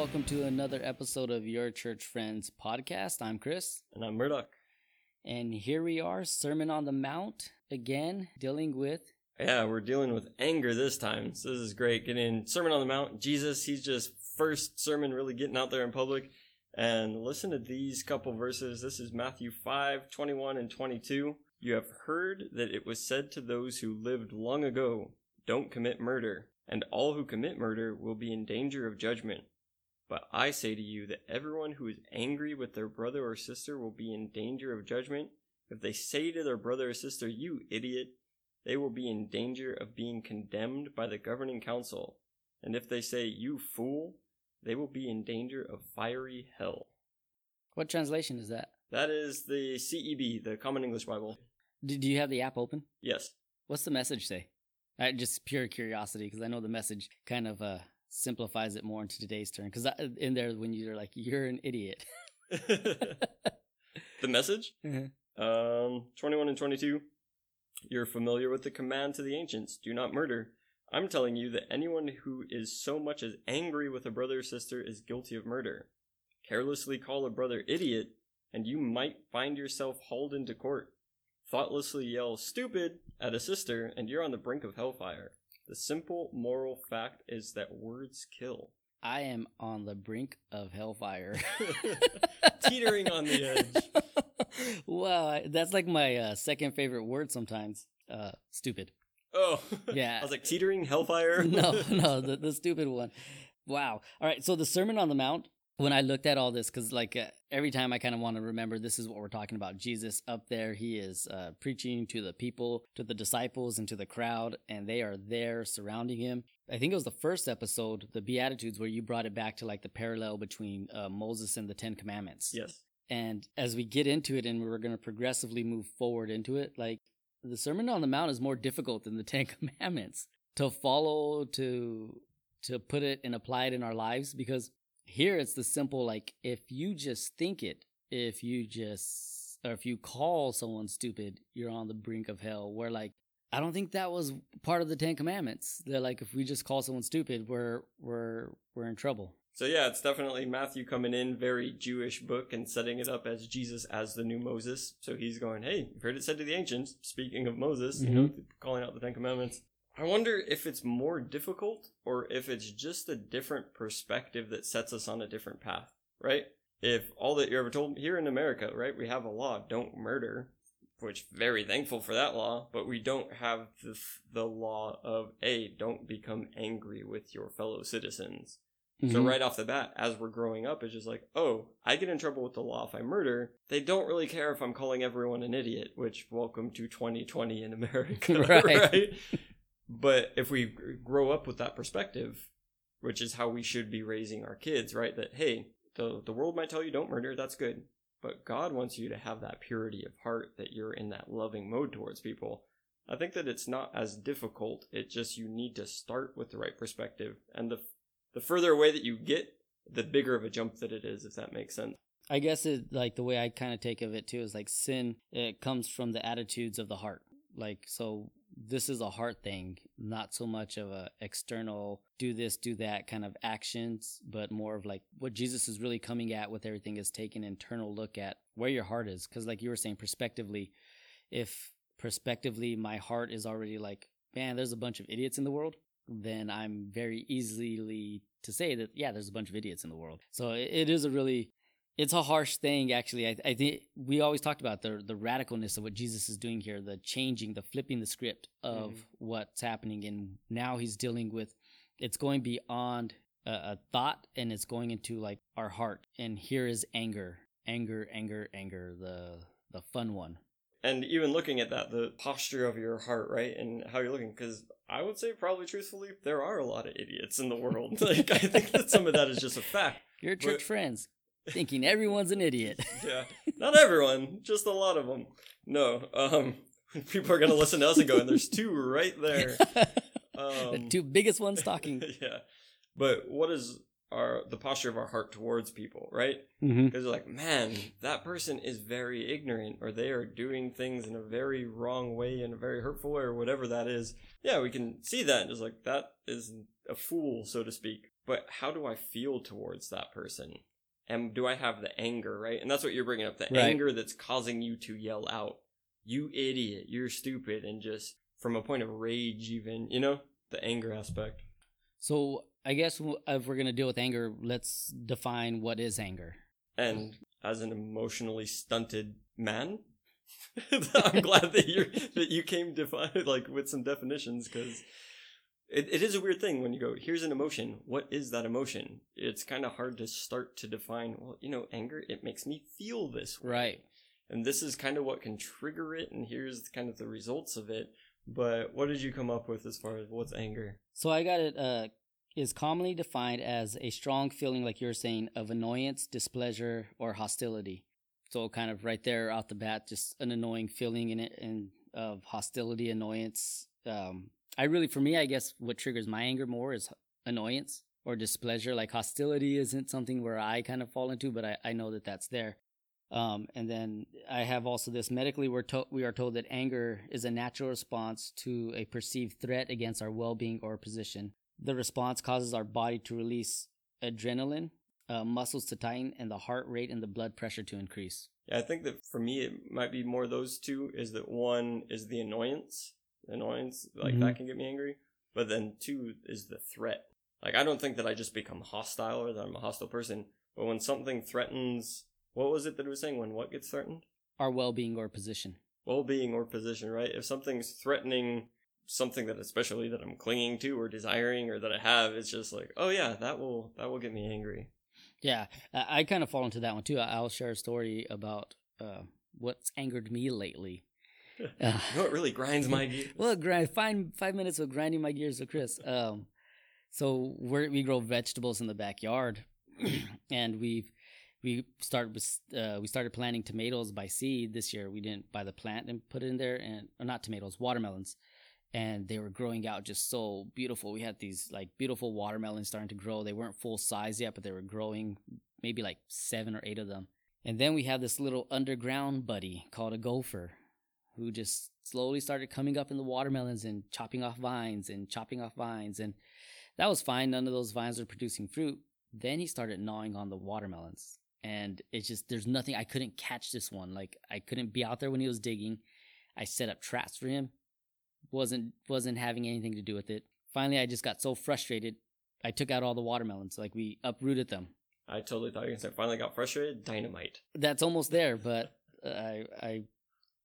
welcome to another episode of Your Church Friends podcast. I'm Chris, And I'm Murdoch. and here we are, Sermon on the Mount, again, dealing with. Yeah, we're dealing with anger this time. So this is great. Getting Sermon on the Mount. Jesus, he's just first sermon really getting out there in public. And listen to these couple verses. This is Matthew 5, 21 and 22. You have heard that it was said to those who lived long ago, don't commit murder, and all who commit murder will be in danger of judgment. But I say to you that everyone who is angry with their brother or sister will be in danger of judgment. If they say to their brother or sister, you idiot, they will be in danger of being condemned by the governing council. And if they say, you fool, they will be in danger of fiery hell. What translation is that? That is the CEB, the Common English Bible. Do, do you have the app open? Yes. What's the message say? Just pure curiosity, because I know the message kind of uh, simplifies it more into today's term. Because in there, when you're like, you're an idiot. the message? Mhm. Um, 21 and 22. You're familiar with the command to the ancients do not murder. I'm telling you that anyone who is so much as angry with a brother or sister is guilty of murder. Carelessly call a brother idiot, and you might find yourself hauled into court. Thoughtlessly yell stupid at a sister, and you're on the brink of hellfire. The simple moral fact is that words kill. I am on the brink of hellfire. Teetering on the edge. wow, I, that's like my uh, second favorite word sometimes. Uh, stupid. Oh, Yeah. I was like teetering hellfire. no, no, the, the stupid one. Wow. All right. So the Sermon on the Mount, when I looked at all this, because like uh, every time I kind of want to remember this is what we're talking about. Jesus up there, he is uh, preaching to the people, to the disciples, and to the crowd, and they are there surrounding him. I think it was the first episode, the Beatitudes, where you brought it back to like the parallel between uh, Moses and the Ten Commandments. Yes. And as we get into it and we're going to progressively move forward into it, like the Sermon on the Mount is more difficult than the Ten Commandments to follow, to to put it and apply it in our lives because here it's the simple like if you just think it, if you just or if you call someone stupid, you're on the brink of hell. Where like I don't think that was part of the Ten Commandments. They're like if we just call someone stupid, we're we're we're in trouble. So yeah, it's definitely Matthew coming in, very Jewish book, and setting it up as Jesus as the new Moses. So he's going, "Hey, you've heard it said to the ancients." Speaking of Moses, you know, mm-hmm. calling out the Ten Commandments. I wonder if it's more difficult or if it's just a different perspective that sets us on a different path, right? If all that you're ever told here in America, right, we have a law, don't murder, which very thankful for that law, but we don't have the the law of a don't become angry with your fellow citizens. So Mhm. right off the bat, as we're growing up, it's just like, oh, I get in trouble with the law if I murder. They don't really care if I'm calling everyone an idiot, which welcome to 2020 in America, Right. right? But if we grow up with that perspective, which is how we should be raising our kids, right? That hey, the the world might tell you don't murder, that's good, but God wants you to have that purity of heart, that you're in that loving mode towards people. I think that it's not as difficult. It just you need to start with the right perspective, and the the further away that you get, the bigger of a jump that it is, if that makes sense. I guess it like the way I kind of take of it too is like sin. It comes from the attitudes of the heart. Like so, this is a heart thing, not so much of a external do this, do that kind of actions, but more of like what Jesus is really coming at with everything is taking an internal look at where your heart is. Because like you were saying, prospectively, if prospectively my heart is already like, man, there's a bunch of idiots in the world, then I'm very easily to say that yeah, there's a bunch of idiots in the world. So it is a really it's a harsh thing actually I, I think we always talked about the the radicalness of what jesus is doing here the changing the flipping the script of Mhm. what's happening and now he's dealing with it's going beyond a, a thought and it's going into like our heart and here is anger anger anger anger the the fun one And even looking at that, the posture of your heart, right, and how you're looking, because I would say probably truthfully, there are a lot of idiots in the world. like I think that some of that is just a fact. your church But- friends thinking everyone's an idiot Yeah, not everyone, just a lot of them. No, um, people are gonna listen to us and go, and there's two right there. the Um, two biggest ones talking yeah, but what is our the posture of our heart towards people, right? mm-hmm. Because like, man, that person is very ignorant, or they are doing things in a very wrong way, in a very hurtful way, or whatever that is. Yeah, we can see that, and just like that is a fool, so to speak. but how do I feel towards that person? And do I have the anger, right? And that's what you're bringing up the Right. anger that's causing you to yell out, you idiot, you're stupid, and just from a point of rage, even, you know, the anger aspect. So I guess if we're gonna deal with anger, let's define what is anger. And as an emotionally stunted man, I'm glad that you that you came defined like with some definitions because it, it is a weird thing when you go here's an emotion what is that emotion it's kind of hard to start to define well you know anger it makes me feel this way Right. and this is kind of what can trigger it and here's kind of the results of it but what did you come up with as far as what's anger So I got it. Uh, is commonly defined as a strong feeling, like you're saying, of annoyance, displeasure, or hostility. So kind of right there out the bat, just an annoying feeling in it, and of hostility, annoyance. Um, I really, for me, I guess what triggers my anger more is annoyance or displeasure. Like hostility isn't something where I kind of fall into, but I, I know that that's there. Um, and then I have also this medically, we're to- we are told that anger is a natural response to a perceived threat against our well being or position. The response causes our body to release adrenaline, uh, muscles to tighten, and the heart rate and the blood pressure to increase. yeah i think that for me it might be more those two is that one is the annoyance annoyance like Mhm. that can get me angry but then two is the threat like i don't think that i just become hostile or that i'm a hostile person but when something threatens what was it that it was saying when what gets threatened Our well being or position. well-being or position right if something's threatening something that especially that i'm clinging to or desiring or that i have it's just like oh yeah that will that will get me angry Yeah, I, I kind of fall into that one too. I, I'll share a story about uh, what's angered me lately. Uh, you know what really grinds my gears well, grind five five minutes of grinding my gears with Chris. Um, so we we grow vegetables in the backyard, and we've we started with uh, we started planting tomatoes by seed this year. We didn't buy the plant and put it in there, and or not tomatoes, watermelons, and they were growing out just so beautiful. We had these like beautiful watermelons starting to grow. They weren't full size yet, but they were growing, maybe like seven or eight of them. And then we have this little underground buddy called a gopher who just slowly started coming up in the watermelons and chopping off vines and chopping off vines. And that was fine. None of those vines were producing fruit. Then he started gnawing on the watermelons. And it's just, there's nothing, I couldn't catch this one. Like, I couldn't be out there when he was digging. I set up traps for him. Wasn't, wasn't having anything to do with it. Finally, I just got so frustrated. I took out all the watermelons. Like, we uprooted them. i totally thought you were gonna say finally got frustrated dynamite that's almost there, but uh, I, I,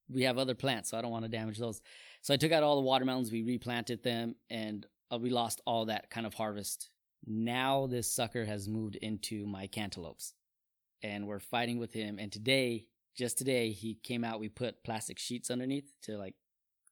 we have other plants, so I don't want to damage those. So I took out all the watermelons, we replanted them, and uh, we lost all that kind of harvest. Now this sucker has moved into my cantaloupes, and we're fighting with him. And today, just today, he came out. We put plastic sheets underneath to like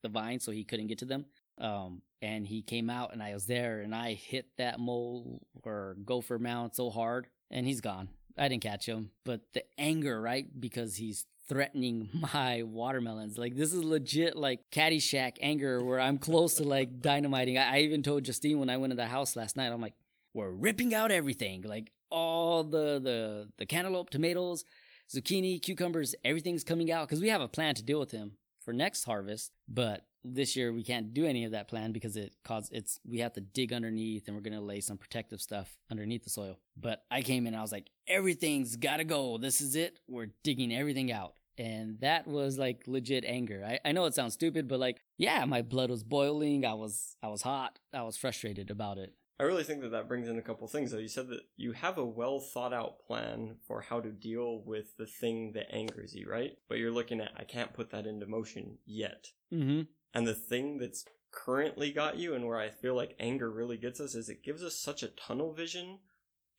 the vine, so he couldn't get to them. Um, and he came out, and I was there, and I hit that mole or gopher mound so hard, and he's gone. I didn't catch him, but the anger, right? Because he's threatening my watermelons. Like this is legit like Caddyshack anger where I'm close to like dynamiting. I, I even told Justine when I went in the house last night, I'm like, we're ripping out everything. Like all the the the cantaloupe, tomatoes, zucchini, cucumbers, everything's coming out because we have a plan to deal with him for next harvest. But this year we can't do any of that plan because it cause it's we have to dig underneath and we're gonna lay some protective stuff underneath the soil. But I came in I was like, everything's gotta go. This is it. We're digging everything out. And that was like legit anger. I, I know it sounds stupid, but like, yeah, my blood was boiling. I was I was hot. I was frustrated about it. I really think that that brings in a couple things though. You said that you have a well thought out plan for how to deal with the thing that angers you, right? But you're looking at, I can't put that into motion yet. Mm-hmm. And the thing that's currently got you and where I feel like anger really gets us is it gives us such a tunnel vision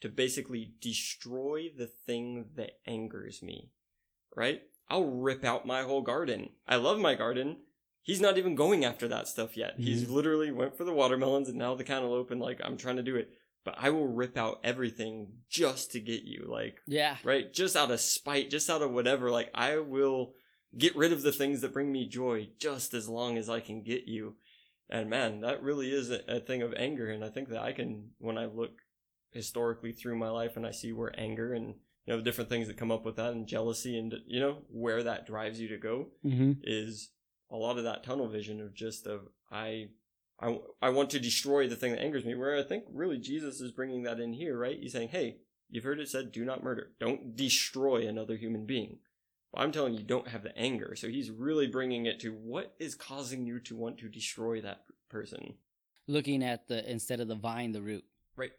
to basically destroy the thing that angers me, right? I'll rip out my whole garden. I love my garden. He's not even going after that stuff yet. He's literally went for the watermelons and now the cantaloupe and like I'm trying to do it. But I will rip out everything just to get you. Like Yeah. right? Just out of spite, just out of whatever. Like, I will get rid of the things that bring me joy just as long as I can get you. And man, that really is a, a thing of anger. And I think that I can, when I look historically through my life and I see where anger and, you know, the different things that come up with that and jealousy and, you know, where that drives you to go Mm-hmm. is a lot of that tunnel vision of just of, I I, I want to destroy the thing that angers me. Where I think really Jesus is bringing that in here, right? He's saying, hey, you've heard it said, do not murder. Don't destroy another human being. Well, I'm telling you, don't have the anger. So he's really bringing it to what is causing you to want to destroy that person. Looking at the, instead of the vine, the root. Right.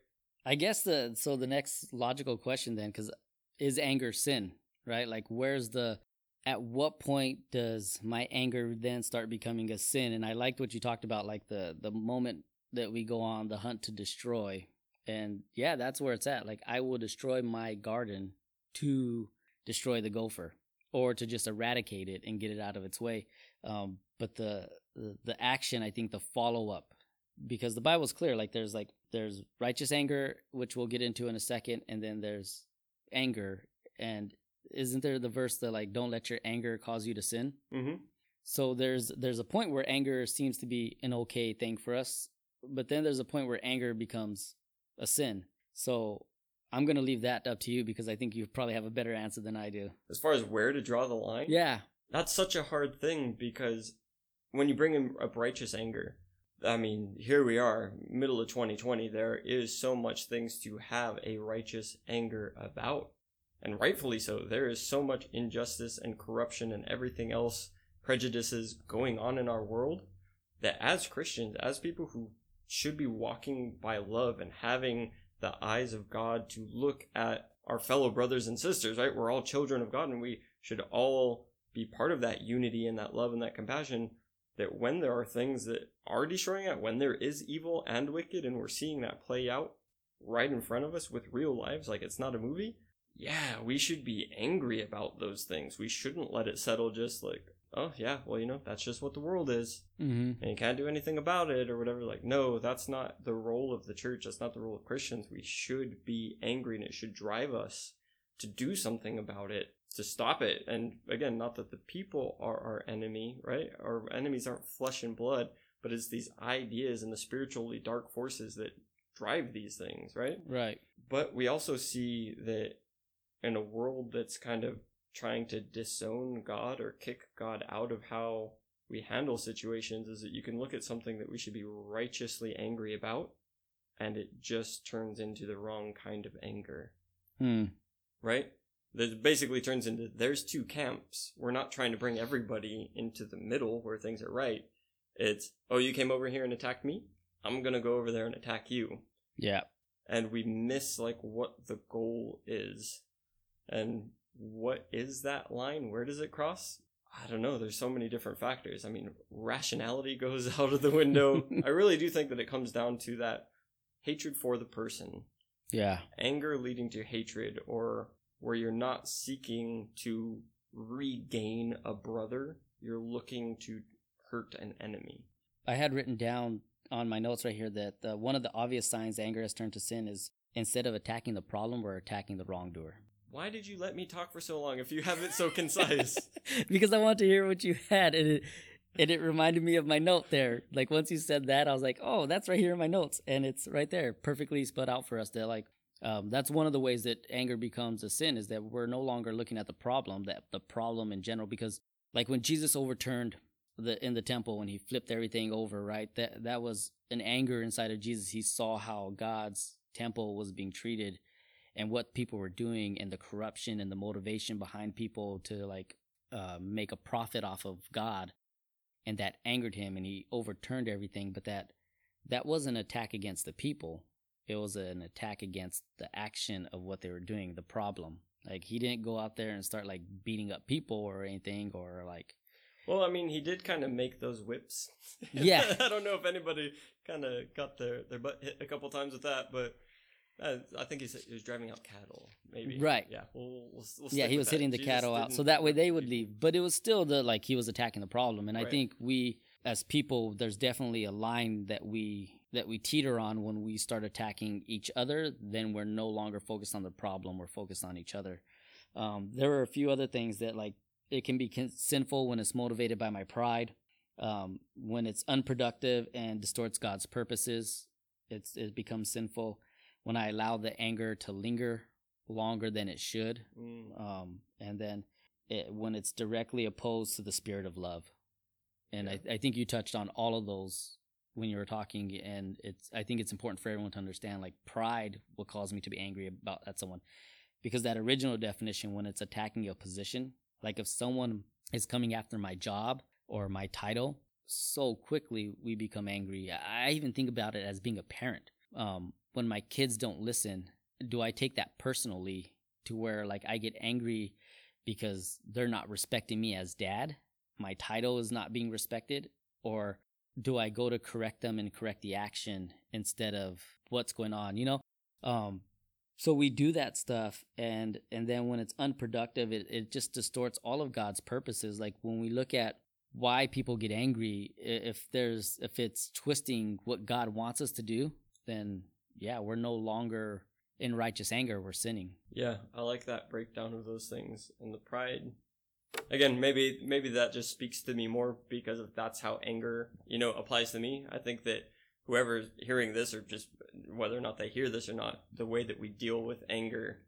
I guess the, so the next logical question then, because is anger sin, right? Like, where's the, at what point does my anger then start becoming a sin? And I liked what you talked about, like the the moment that we go on the hunt to destroy. And yeah, that's where it's at. Like I will destroy my garden to destroy the gopher or to just eradicate it and get it out of its way. Um, but the, the the action, I think the follow up, because the Bible's clear. Like there's like there's righteous anger, which we'll get into in a second, and then there's anger and isn't there the verse that like don't let your anger cause you to sin Mm-hmm. so there's there's a point where anger seems to be an okay thing for us but then there's a point where anger becomes a sin. So i'm going to leave that up to you because i think you probably have a better answer than i do. As far as where to draw the line, yeah. That's such a hard thing because when you bring in up righteous anger, I mean, here we are, middle of 2020, there is so much things to have a righteous anger about. And rightfully so. There is so much injustice and corruption and everything else, prejudices going on in our world that as Christians, as people who should be walking by love and having the eyes of God to look at our fellow brothers and sisters, right? We're all children of God and we should all be part of that unity and that love and that compassion that when there are things that are destroying it, when there is evil and wicked and we're seeing that play out right in front of us with real lives, like it's not a movie, yeah, we should be angry about those things. We shouldn't let it settle just like, oh yeah, well, you know, that's just what the world is mm-hmm. and you can't do anything about it or whatever. Like, no, that's not the role of the church. That's not the role of Christians. We should be angry and it should drive us to do something about it, to stop it. And again, not that the people are our enemy, right? Our enemies aren't flesh and blood, but it's these ideas and the spiritually dark forces that drive these things, right? right But we also see that in a world that's kind of trying to disown God or kick God out of how we handle situations, is that you can look at something that we should be righteously angry about, and it just turns into the wrong kind of anger, hmm. right? That basically turns into there's two camps. We're not trying to bring everybody into the middle where things are right. It's, oh, you came over here and attacked me? I'm gonna go over there and attack you yeah and we miss like what the goal is and what is that line? Where does it cross? I don't know. There's so many different factors. I mean rationality goes out of the window. I really do think that it comes down to that hatred for the person. Yeah. Anger leading to hatred or where you're not seeking to regain a brother you're looking to hurt an enemy. I had written down on my notes right here that uh, one of the obvious signs anger has turned to sin is instead of attacking the problem, we're attacking the wrongdoer. Why did you let me talk for so long if you have it so concise because I want to hear what you had, and it and it reminded me of my note there. Like once you said that, I was like, oh, that's right here in my notes, and it's right there, perfectly spelled out for us. That like. Um, that's one of the ways that anger becomes a sin is that we're no longer looking at the problem, that the problem in general, because like when Jesus overturned the in the temple when he flipped everything over, right? That that was an anger inside of Jesus. He saw how God's temple was being treated and what people were doing and the corruption and the motivation behind people to like uh, make a profit off of God. And that angered him and he overturned everything. But that that wasn't an attack against the people. It was an attack against the action of what they were doing, the problem. Like he didn't go out there and start like beating up people or anything or like Well, I mean, he did kind of make those whips. Yeah. I don't know if anybody kind of got their, their butt hit a couple times with that, but uh, I think he, he was driving out cattle, maybe. Right. Yeah. We'll, we'll, we'll yeah, he was that. hitting the Jesus cattle out, so that way they would leave. But it was still the like he was attacking the problem, and I think we as people, there's definitely a line that we that we teeter on when we start attacking each other. Then we're no longer focused on the problem; we're focused on each other. Um, there are a few other things that like it can be con- sinful when it's motivated by my pride, um, when it's unproductive and distorts God's purposes. It's it becomes sinful when I allow the anger to linger longer than it should Mm. um, and then it, when it's directly opposed to the spirit of love. And I, I think you touched on all of those when you were talking, and it's I think it's important for everyone to understand like pride will cause me to be angry about at someone because that original definition when it's attacking a position, like if someone is coming after my job or my title, so quickly we become angry. I even think about it as being a parent. Um, when my kids don't listen, do I take that personally to where like I get angry because they're not respecting me as dad? My title is not being respected, or do I go to correct them and correct the action instead of what's going on? You know, um, so we do that stuff, and and then when it's unproductive, it it just distorts all of God's purposes. Like when we look at why people get angry, if there's if it's twisting what God wants us to do, then yeah, we're no longer in righteous anger, we're sinning. Yeah, I like that breakdown of those things and the pride. Again maybe maybe that just speaks to me more because of that's how anger you know applies to me. I think that whoever's hearing this or just whether or not they hear this or not the way that we deal with anger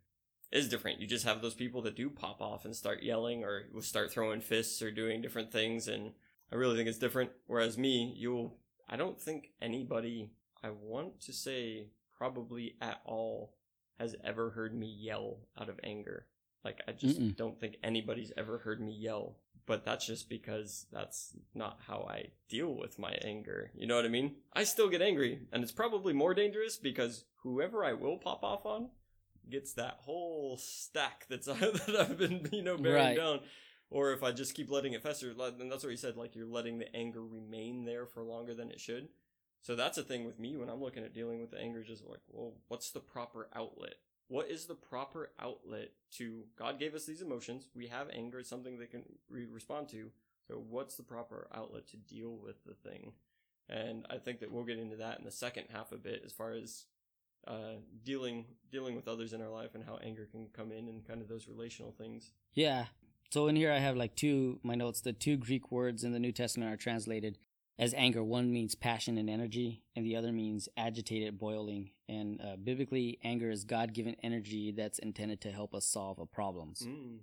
is different. You just have those people that do pop off and start yelling or start throwing fists or doing different things and i really think it's different. Whereas me you'll i don't think anybody i want to say probably at all has ever heard me yell out of anger like I just Mm-mm. don't think anybody's ever heard me yell. But that's just because that's not how I deal with my anger. You know what I mean? I still get angry, and it's probably more dangerous because whoever I will pop off on gets that whole stack that's that I've been, you know, bearing right. down. Or if I just keep letting it fester, and that's what he said, like you're letting the anger remain there for longer than it should. So that's a thing with me when I'm looking at dealing with the anger, just like, well, what's the proper outlet? what is the proper outlet to God gave us these emotions. We have anger, it's something that can respond to. So what's the proper outlet to deal with the thing? And I think that we'll get into that in the second half a bit as far as uh, dealing dealing with others in our life and how anger can come in and kind of those relational things. Yeah. So in here I have like two my notes. The two Greek words in the New Testament are translated as anger. One means passion and energy, and the other means agitated, boiling. And uh, biblically, anger is God given energy that's intended to help us solve problems. Mm.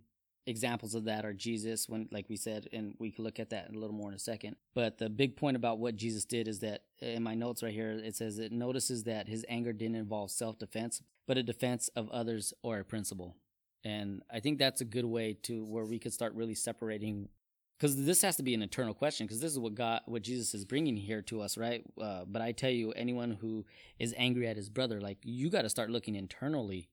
Examples of that are Jesus, when, like we said, and we can look at that a little more in a second. But the big point about what Jesus did is that in my notes right here, it says it notices that his anger didn't involve self defense, but a defense of others or a principle. And I think that's a good way to where we could start really separating because this has to be an eternal question because this is what god what jesus is bringing here to us right? Uh, but i tell you anyone who is angry at his brother like you got to start looking internally.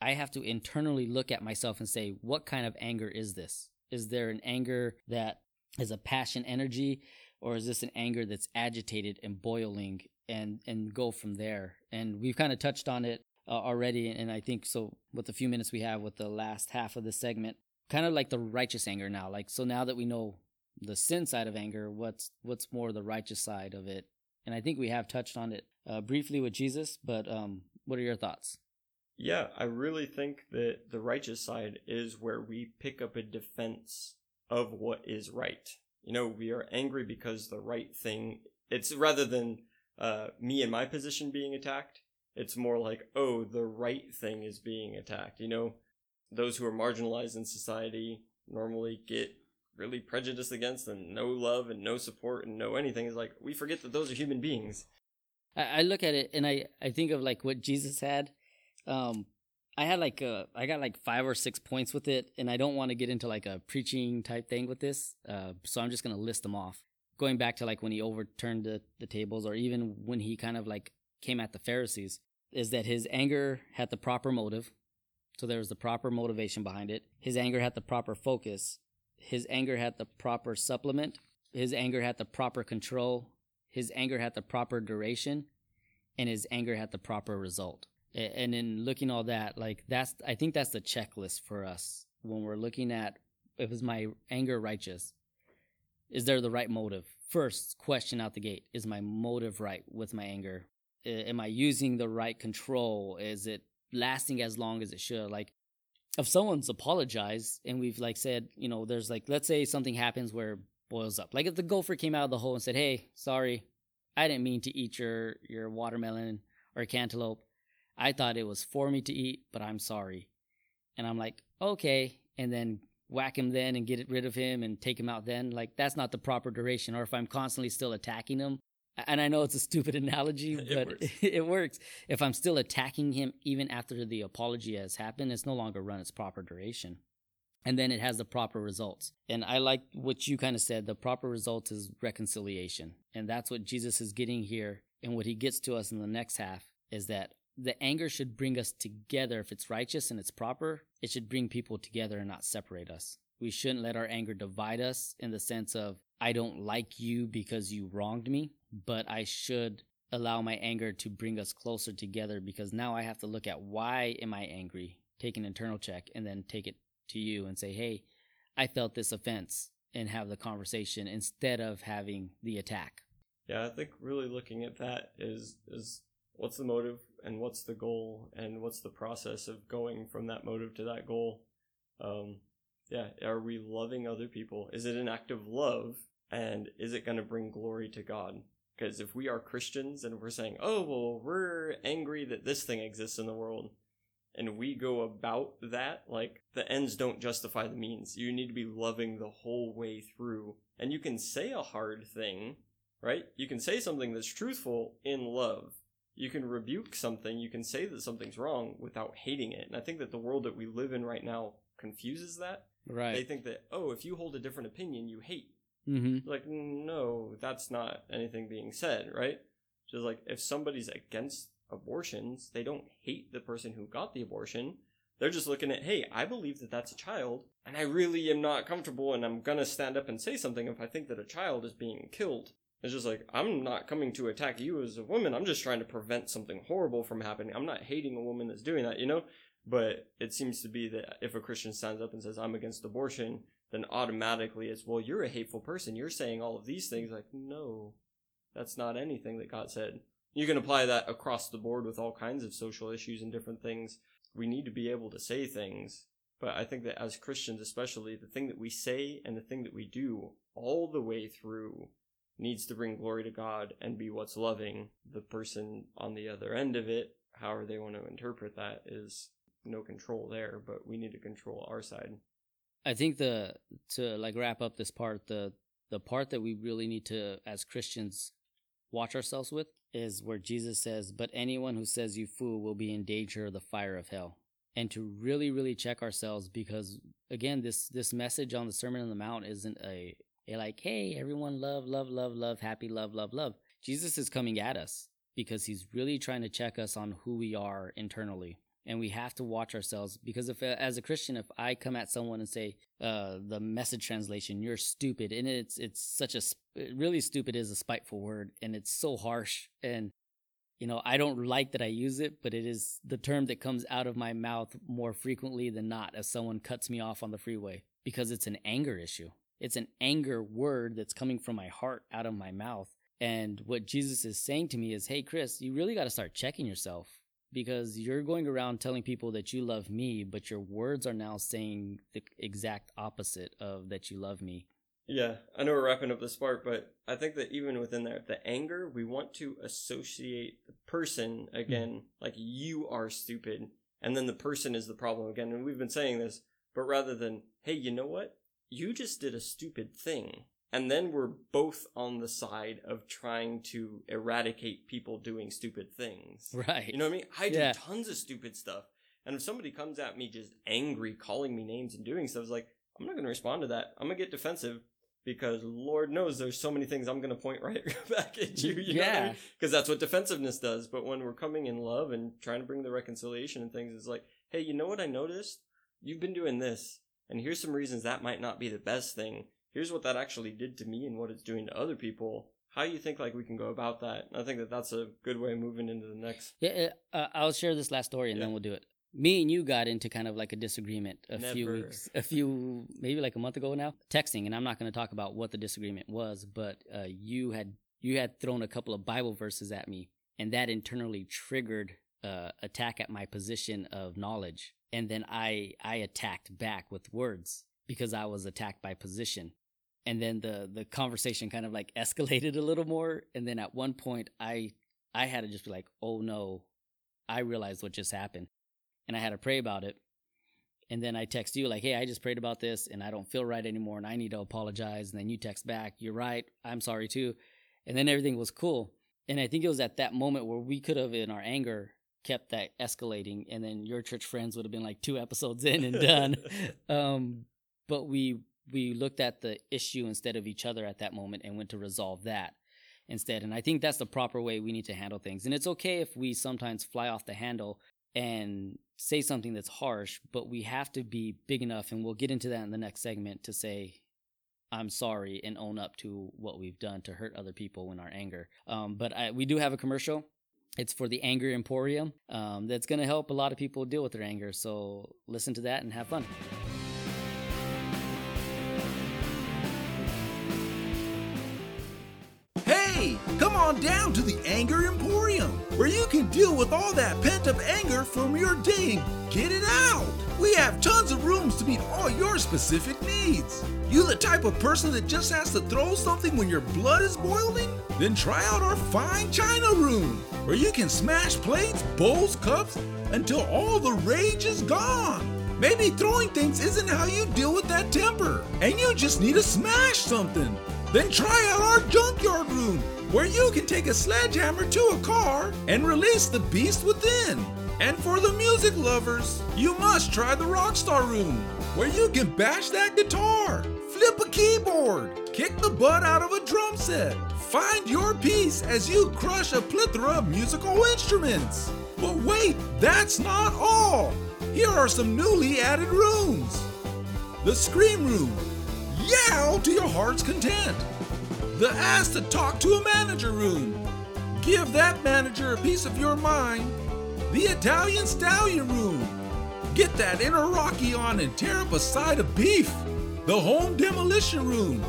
I have to internally look at myself and say what kind of anger is this? Is there an anger that is a passion energy or is this an anger that's agitated and boiling and and go from there? And we've kind of touched on it uh, already and i think so with the few minutes we have with the last half of the segment kind of like the righteous anger now. Like so now that we know the sin side of anger, what's what's more the righteous side of it? And I think we have touched on it uh, briefly with Jesus, but um, what are your thoughts? Yeah, I really think that the righteous side is where we pick up a defense of what is right. You know, we are angry because the right thing. It's rather than uh, me and my position being attacked. It's more like, oh, the right thing is being attacked. You know, those who are marginalized in society normally get really prejudiced against and no love and no support and no anything. Is like we forget that those are human beings. I, look at it and i i think of like what jesus had. Um i had like uh i got like five or six points with it and i don't want to get into like a preaching type thing with this uh so i'm just gonna list them off. Going back to like when he overturned the, the tables or even when he kind of like came at the pharisees is that his anger had the proper motive so there was the proper motivation behind it. His anger had the proper focus. His anger had the proper supplement. His anger had the proper control. His anger had the proper duration. And his anger had the proper result. And in looking all that, like that's, I think that's the checklist for us when we're looking at, if is my anger righteous? Is there the right motive? First question out the gate, is my motive right with my anger? Am I using the right control? Is it lasting as long as it should. Like if someone's apologized and we've like said, you know, there's like let's say something happens where boils up. Like if the gopher came out of the hole and said, "Hey, sorry, I didn't mean to eat your your watermelon or cantaloupe. I thought it was for me to eat, but I'm sorry." And I'm like, "Okay." And then whack him then and get rid of him and take him out then. Like that's not the proper duration. Or if I'm constantly still attacking him, and I know it's a stupid analogy, It but works. it works. If I'm still attacking him even after the apology has happened, it's no longer run its proper duration. And then it has the proper results. And I like what you kind of said. The proper result is reconciliation. And that's what Jesus is getting here. And what he gets to us in the next half is that the anger should bring us together. If it's righteous and it's proper, it should bring people together and not separate us. We shouldn't let our anger divide us in the sense of, I don't like you because you wronged me, but I should allow my anger to bring us closer together because now I have to look at why am I angry, take an internal check, and then take it to you and say, hey, I felt this offense and have the conversation instead of having the attack. Yeah, I think really looking at that is is what's the motive and what's the goal and what's the process of going from that motive to that goal. Um, yeah, are we loving other people? Is it an act of love and is it going to bring glory to God? Because if we are Christians and we're saying, oh, well, we're angry that this thing exists in the world, and we go about that, like, the ends don't justify the means. You need to be loving the whole way through. And you can say a hard thing, right? You can say something that's truthful in love. You can rebuke something, you can say that something's wrong without hating it. And I think that the world that we live in right now confuses that. Right. They think that, oh, if you hold a different opinion, you hate. Mm-hmm. Like, no, that's not anything being said, right? Just like if somebody's against abortions, they don't hate the person who got the abortion. They're just looking at, hey, I believe that that's a child, and I really am not comfortable, and I'm gonna stand up and say something if I think that a child is being killed. It's just like, I'm not coming to attack you as a woman, I'm just trying to prevent something horrible from happening. I'm not hating a woman that's doing that, you know? But it seems to be that if a Christian stands up and says, I'm against abortion, then automatically it's, well, you're a hateful person. You're saying all of these things. Like, no, that's not anything that God said. You can apply that across the board with all kinds of social issues and different things. We need to be able to say things. But I think that as Christians, especially, the thing that we say and the thing that we do all the way through needs to bring glory to God and be what's loving. The person on the other end of it, however they want to interpret that, is no control there, but we need to control our side. I think the to like wrap up this part, the the part that we really need to as Christians watch ourselves with is where Jesus says, "But anyone who says you fool will be in danger of the fire of hell." And to really really check ourselves because again this this message on the Sermon on the Mount isn't a, a like, "Hey, everyone love love love love happy love love love." Jesus is coming at us because he's really trying to check us on who we are internally and we have to watch ourselves because if as a christian if i come at someone and say uh, the message translation you're stupid and it's it's such a really stupid is a spiteful word and it's so harsh and you know i don't like that i use it but it is the term that comes out of my mouth more frequently than not as someone cuts me off on the freeway because it's an anger issue. It's an anger word that's coming from my heart out of my mouth and what jesus is saying to me is hey chris you really got to start checking yourself because you're going around telling people that you love me, but your words are now saying the exact opposite of that you love me. Yeah, I know we're wrapping up this part, but I think that even within there, the anger, we want to associate the person again, hmm. like you are stupid, and then the person is the problem again. And we've been saying this, but rather than, hey, you know what? You just did a stupid thing. And then we're both on the side of trying to eradicate people doing stupid things. Right. You know what I mean? I do Yeah. tons of stupid stuff. And if somebody comes at me just angry, calling me names and doing stuff, it's like, I'm not going to respond to that. I'm going to get defensive because Lord knows there's so many things I'm going to point right back at you. you Yeah. Because that's what defensiveness does. But when we're coming in love and trying to bring the reconciliation and things, it's like, hey, you know what I noticed? You've been doing this. And here's some reasons that might not be the best thing. Here's what that actually did to me and what it's doing to other people. How you think like we can go about that? And I think that that's a good way of moving into the next. Yeah, uh, I'll share this last story and Yeah. then we'll do it. Me and you got into kind of like a disagreement a few weeks, a few maybe like a month ago now, texting, and I'm not going to talk about what the disagreement was, but uh, you had you had thrown a couple of Bible verses at me, and that internally triggered uh, attack at my position of knowledge, and then I I attacked back with words because I was attacked by position, and then the the conversation kind of like escalated a little more, and then at one point I I had to just be like, oh no, I realized what just happened. And I had to pray about it. And then I text you, like, hey, I just prayed about this and I don't feel right anymore and I need to apologize. And then you text back, you're right, I'm sorry too. and then everything was cool. And I think it was at that moment where we could have, in our anger, kept that escalating, and then your church friends would have been like two episodes in and done. um, but we we looked at the issue instead of each other at that moment and went to resolve that instead. And I think that's the proper way we need to handle things. And it's okay if we sometimes fly off the handle and say something that's harsh, but we have to be big enough, and we'll get into that in the next segment to say, I'm sorry and own up to what we've done to hurt other people in our anger. Um, but I, we do have a commercial. It's for the Anger Emporium. Um, that's going to help a lot of people deal with their anger. So listen to that and have fun. On down to the Anger Emporium, where you can deal with all that pent up anger from your day and get it out. We have tons of rooms to meet all your specific needs. You the type of person that just has to throw something when your blood is boiling? Then try out our fine china room, where you can smash plates, bowls, cups until all the rage is gone. Maybe throwing things isn't how you deal with that temper, and you just need to smash something. Then try out our junkyard room, where you can take a sledgehammer to a car and release the beast within. And for the music lovers, you must try the Rockstar Room, where you can bash that guitar, flip a keyboard, kick the butt out of a drum set, find your peace as you crush a plethora of musical instruments. But wait, that's not all. Here are some newly added rooms. The Scream Room, yell to your heart's content. The Ask to Talk to a Manager Room, give that manager a piece of your mind. The Italian Stallion Room, get that inner Rocky on and tear up a side of beef. The Home Demolition Room,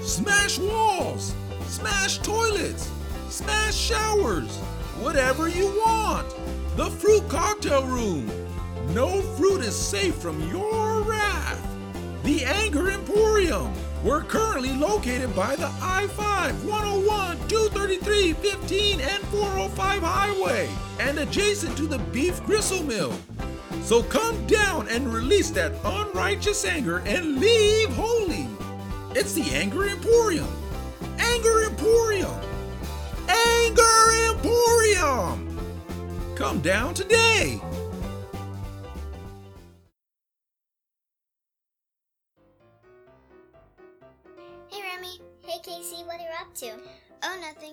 smash walls, smash toilets, smash showers, whatever you want. The Fruit Cocktail Room, no fruit is safe from your wrath. The Anger Emporium. We're currently located by the I 5, 101, 233, 15, and 405 highway and adjacent to the beef gristle mill. So come down and release that unrighteous anger and leave holy. It's the Anger Emporium. Anger Emporium. Anger Emporium. Come down today.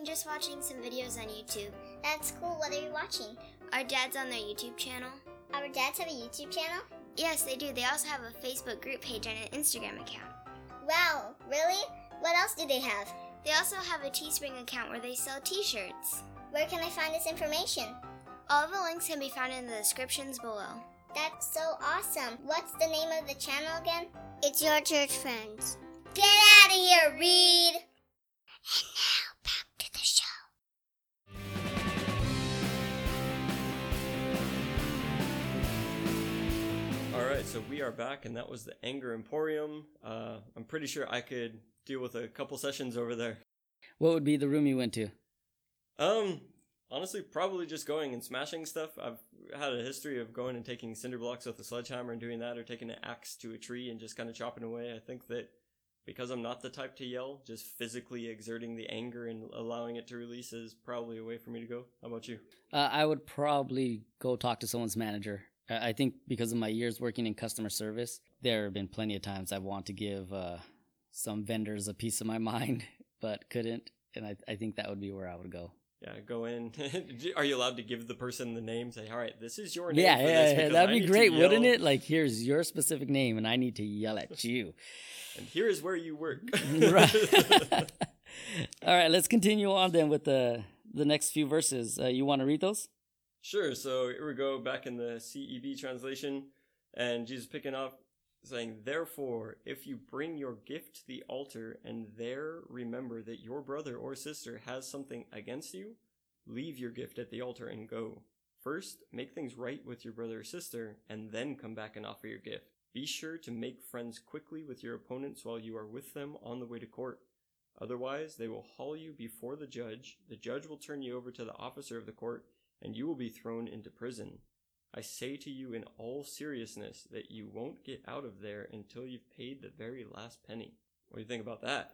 Just watching some videos on YouTube. That's cool, what are you watching? Our dads on their YouTube channel. Our dads have a YouTube channel? Yes, they do. They also have a Facebook group page and an Instagram account. Wow, really? What else do they have? They also have a Teespring account where they sell t shirts. Where can I find this information? All the links can be found in the descriptions below. That's so awesome. What's the name of the channel again? It's Your Church Friends. Get out of here, Reed! Right, so we are back, and that was the Anger Emporium. Uh, I'm pretty sure I could deal with a couple sessions over there. What would be the room you went to? Um, honestly, probably just going and smashing stuff. I've had a history of going and taking cinder blocks with a sledgehammer and doing that, or taking an axe to a tree and just kind of chopping away. I think that because I'm not the type to yell, just physically exerting the anger and allowing it to release is probably a way for me to go. How about you? Uh, I would probably go talk to someone's manager. I think because of my years working in customer service, there have been plenty of times I want to give uh, some vendors a piece of my mind, but couldn't. And I, I think that would be where I would go. Yeah, go in. Are you allowed to give the person the name? Say, all right, this is your name. Yeah, yeah, yeah, that'd I be great, wouldn't it? Like, here's your specific name, and I need to yell at you. And here is where you work. right. All right, let's continue on then with the the next few verses. Uh, you want to read those? Sure. So here we go back in the CEB translation, and Jesus picking up, saying, Therefore, if you bring your gift to the altar and there remember that your brother or sister has something against you, leave your gift at the altar and go. First, make things right with your brother or sister, and then come back and offer your gift. Be sure to make friends quickly with your opponents while you are with them on the way to court. Otherwise, they will haul you before the judge, the judge will turn you over to the officer of the court, and you will be thrown into prison. I say to you in all seriousness that you won't get out of there until you've paid the very last penny. What do you think about that?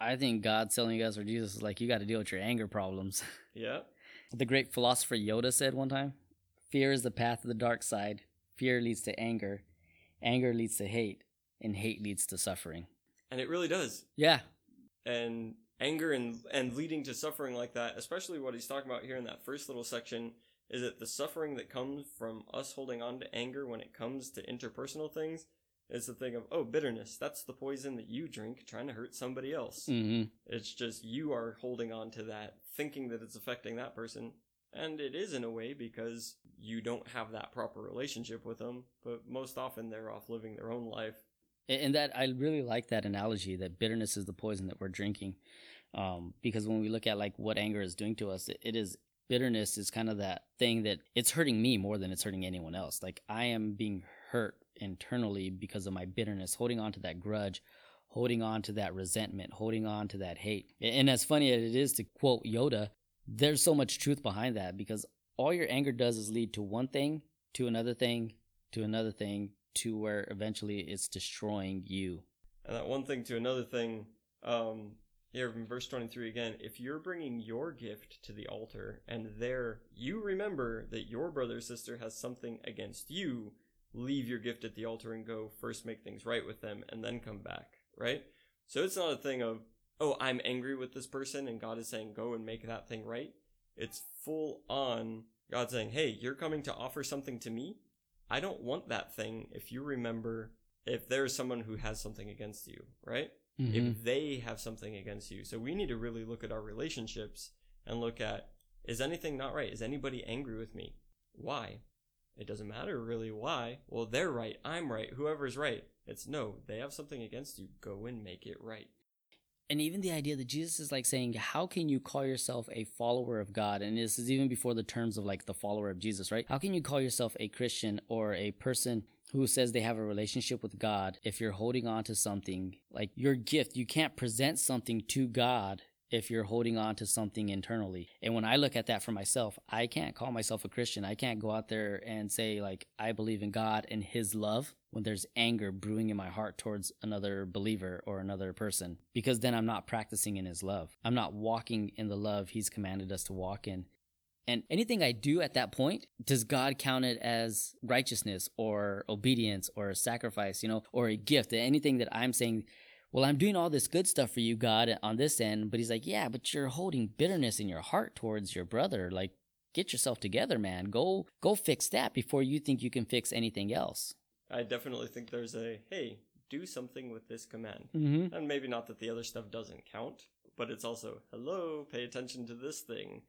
I think God's telling us, or Jesus is like, you got to deal with your anger problems. Yeah. The great philosopher Yoda said one time Fear is the path of the dark side. Fear leads to anger. Anger leads to hate. And hate leads to suffering. And it really does. Yeah. And anger and and leading to suffering like that, especially what he's talking about here in that first little section, is that the suffering that comes from us holding on to anger when it comes to interpersonal things is the thing of oh bitterness. That's the poison that you drink trying to hurt somebody else. Mm-hmm. It's just you are holding on to that, thinking that it's affecting that person. And it is in a way because you don't have that proper relationship with them, but most often they're off living their own life. And that I really like that analogy that bitterness is the poison that we're drinking. Um, because when we look at like what anger is doing to us, it, it is bitterness is kind of that thing that it's hurting me more than it's hurting anyone else. Like I am being hurt internally because of my bitterness, holding on to that grudge, holding on to that resentment, holding on to that hate. And as funny as it is to quote Yoda, there's so much truth behind that because all your anger does is lead to one thing, to another thing, to another thing, to where eventually it's destroying you. And that one thing to another thing, um, here in verse 23 again, if you're bringing your gift to the altar and there you remember that your brother or sister has something against you, leave your gift at the altar and go first make things right with them and then come back, right? So it's not a thing of, oh, I'm angry with this person and God is saying go and make that thing right. It's full on God saying, hey, you're coming to offer something to me. I don't want that thing if you remember if there's someone who has something against you, right? Mhm. If they have something against you. So we need to really look at our relationships and look at is anything not right? Is anybody angry with me? Why? It doesn't matter really why. Well, they're right. I'm right. Whoever's right. It's no, they have something against you. Go and make it right. and even the idea that Jesus is like saying, how can you call yourself a follower of God? And this is even before the terms of like the follower of Jesus, right? How can you call yourself a Christian or a person who says they have a relationship with God if you're holding on to something like your gift? You can't present something to God if you're holding on to something internally. And when I look at that for myself, I can't call myself a Christian. I can't go out there and say like I believe in God and his love when there's anger brewing in my heart towards another believer or another person because then I'm not practicing in his love. I'm not walking in the love he's commanded us to walk in. And anything I do at that point, does God count it as righteousness or obedience or a sacrifice, you know, or a gift? Anything that I'm saying, well, I'm doing all this good stuff for you, God, on this end. But he's like, yeah, but you're holding bitterness in your heart towards your brother. Like, get yourself together, man. Go, go fix that before you think you can fix anything else. I definitely think there's a hey, do something with this command. Mm-hmm. And maybe not that the other stuff doesn't count, but it's also, hello, pay attention to this thing.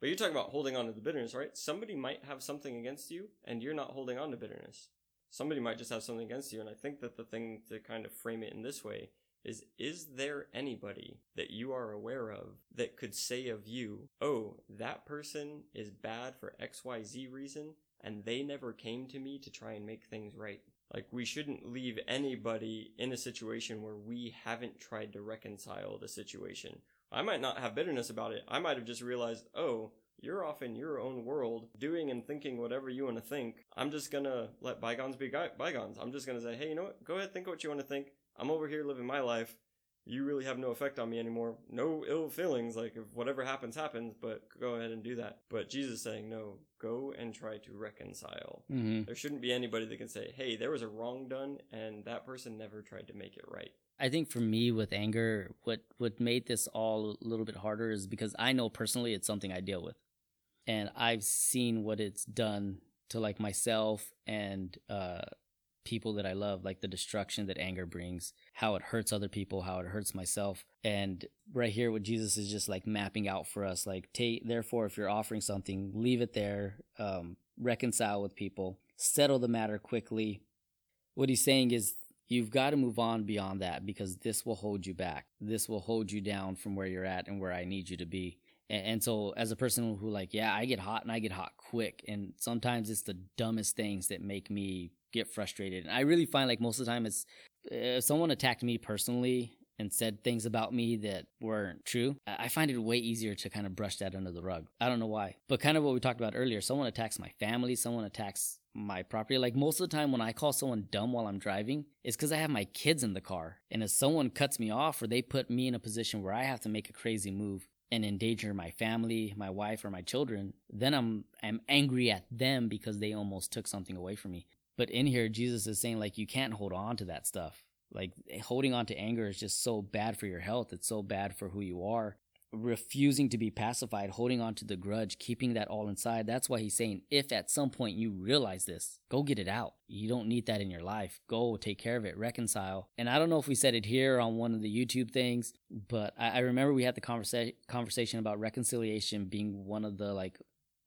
But you're talking about holding on to the bitterness, right? Somebody might have something against you, and you're not holding on to bitterness. Somebody might just have something against you, and I think that the thing to kind of frame it in this way is is there anybody that you are aware of that could say of you, oh, that person is bad for XYZ reason, and they never came to me to try and make things right? Like, we shouldn't leave anybody in a situation where we haven't tried to reconcile the situation. I might not have bitterness about it. I might have just realized, oh, you're off in your own world, doing and thinking whatever you want to think. I'm just gonna let bygones be bygones. I'm just gonna say, hey, you know what? Go ahead, think what you want to think. I'm over here living my life. You really have no effect on me anymore. No ill feelings. Like, if whatever happens, happens, but go ahead and do that. But Jesus saying, no, go and try to reconcile. Mm-hmm. There shouldn't be anybody that can say, hey, there was a wrong done, and that person never tried to make it right. I think for me with anger, what what made this all a little bit harder is because I know personally it's something I deal with, and I've seen what it's done to like myself and uh, people that I love, like the destruction that anger brings, how it hurts other people, how it hurts myself, and right here, what Jesus is just like mapping out for us, like take therefore if you're offering something, leave it there, um, reconcile with people, settle the matter quickly. What he's saying is you've got to move on beyond that because this will hold you back. This will hold you down from where you're at and where I need you to be. And, and so, as a person who, like, yeah, I get hot and I get hot quick. And sometimes it's the dumbest things that make me get frustrated. And I really find like most of the time it's uh, if someone attacked me personally and said things about me that weren't true, I find it way easier to kind of brush that under the rug. I don't know why. But kind of what we talked about earlier someone attacks my family, someone attacks my property. Like most of the time when I call someone dumb while I'm driving, it's because I have my kids in the car. And if someone cuts me off or they put me in a position where I have to make a crazy move and endanger my family, my wife, or my children, then I'm I'm angry at them because they almost took something away from me. But in here, Jesus is saying like you can't hold on to that stuff. Like holding on to anger is just so bad for your health. It's so bad for who you are refusing to be pacified, holding on to the grudge, keeping that all inside. That's why he's saying, if at some point you realize this, go get it out. You don't need that in your life. Go take care of it, reconcile. And I don't know if we said it here on one of the YouTube things, but I, I remember we had the conversa- conversation about reconciliation being one of the like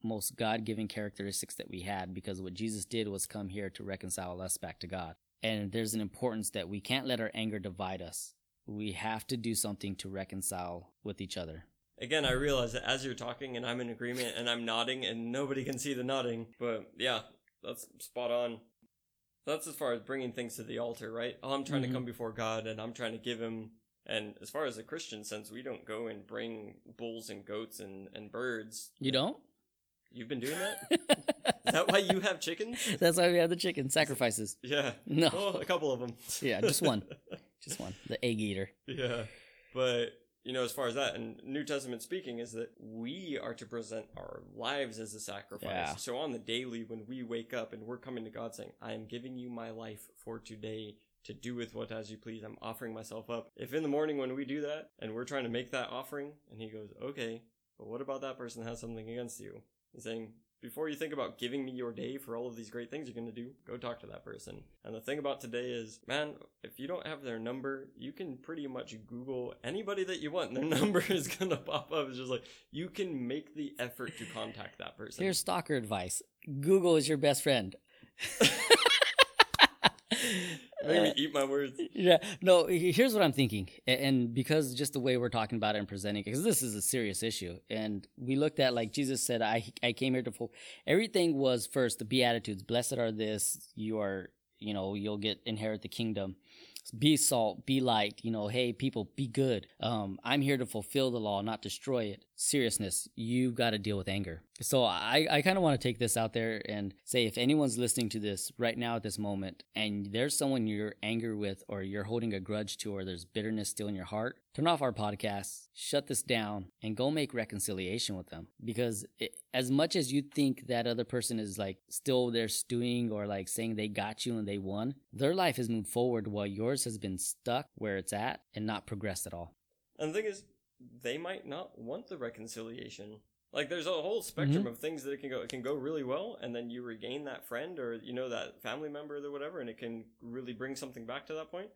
most God given characteristics that we had because what Jesus did was come here to reconcile us back to God. And there's an importance that we can't let our anger divide us we have to do something to reconcile with each other. Again, I realize that as you're talking and I'm in agreement and I'm nodding and nobody can see the nodding, but yeah, that's spot on. That's as far as bringing things to the altar, right? Oh, I'm trying mm-hmm. to come before God and I'm trying to give him and as far as a Christian sense, we don't go and bring bulls and goats and, and birds. You don't? You've been doing that? Is that why you have chickens? That's why we have the chicken sacrifices. Yeah. No. Oh, a couple of them. yeah, just one. Just one. The egg eater. Yeah. But you know, as far as that, and New Testament speaking, is that we are to present our lives as a sacrifice. Yeah. So on the daily, when we wake up and we're coming to God saying, I am giving you my life for today to do with what as you please, I'm offering myself up. If in the morning when we do that and we're trying to make that offering, and He goes, okay, but what about that person that has something against you? He's saying, before you think about giving me your day for all of these great things you're going to do, go talk to that person. And the thing about today is, man, if you don't have their number, you can pretty much Google anybody that you want. and Their number is going to pop up. It's just like, you can make the effort to contact that person. Here's stalker advice Google is your best friend. Make me eat my words. Yeah. No, here's what I'm thinking. And because just the way we're talking about it and presenting, because this is a serious issue. And we looked at, like Jesus said, I, I came here to full. Everything was first the Beatitudes. Blessed are this, you are, you know, you'll get inherit the kingdom be salt, be light, you know, hey, people, be good. Um, I'm here to fulfill the law, not destroy it. Seriousness, you've got to deal with anger. So I, I kind of want to take this out there and say if anyone's listening to this right now at this moment and there's someone you're angry with or you're holding a grudge to or there's bitterness still in your heart, turn off our podcast, shut this down, and go make reconciliation with them. Because it, as much as you think that other person is like still there stewing or like saying they got you and they won, their life has moved forward while yours has been stuck where it's at and not progressed at all. And the thing is, they might not want the reconciliation. Like there's a whole spectrum mm-hmm. of things that it can go. It can go really well, and then you regain that friend or you know that family member or whatever, and it can really bring something back to that point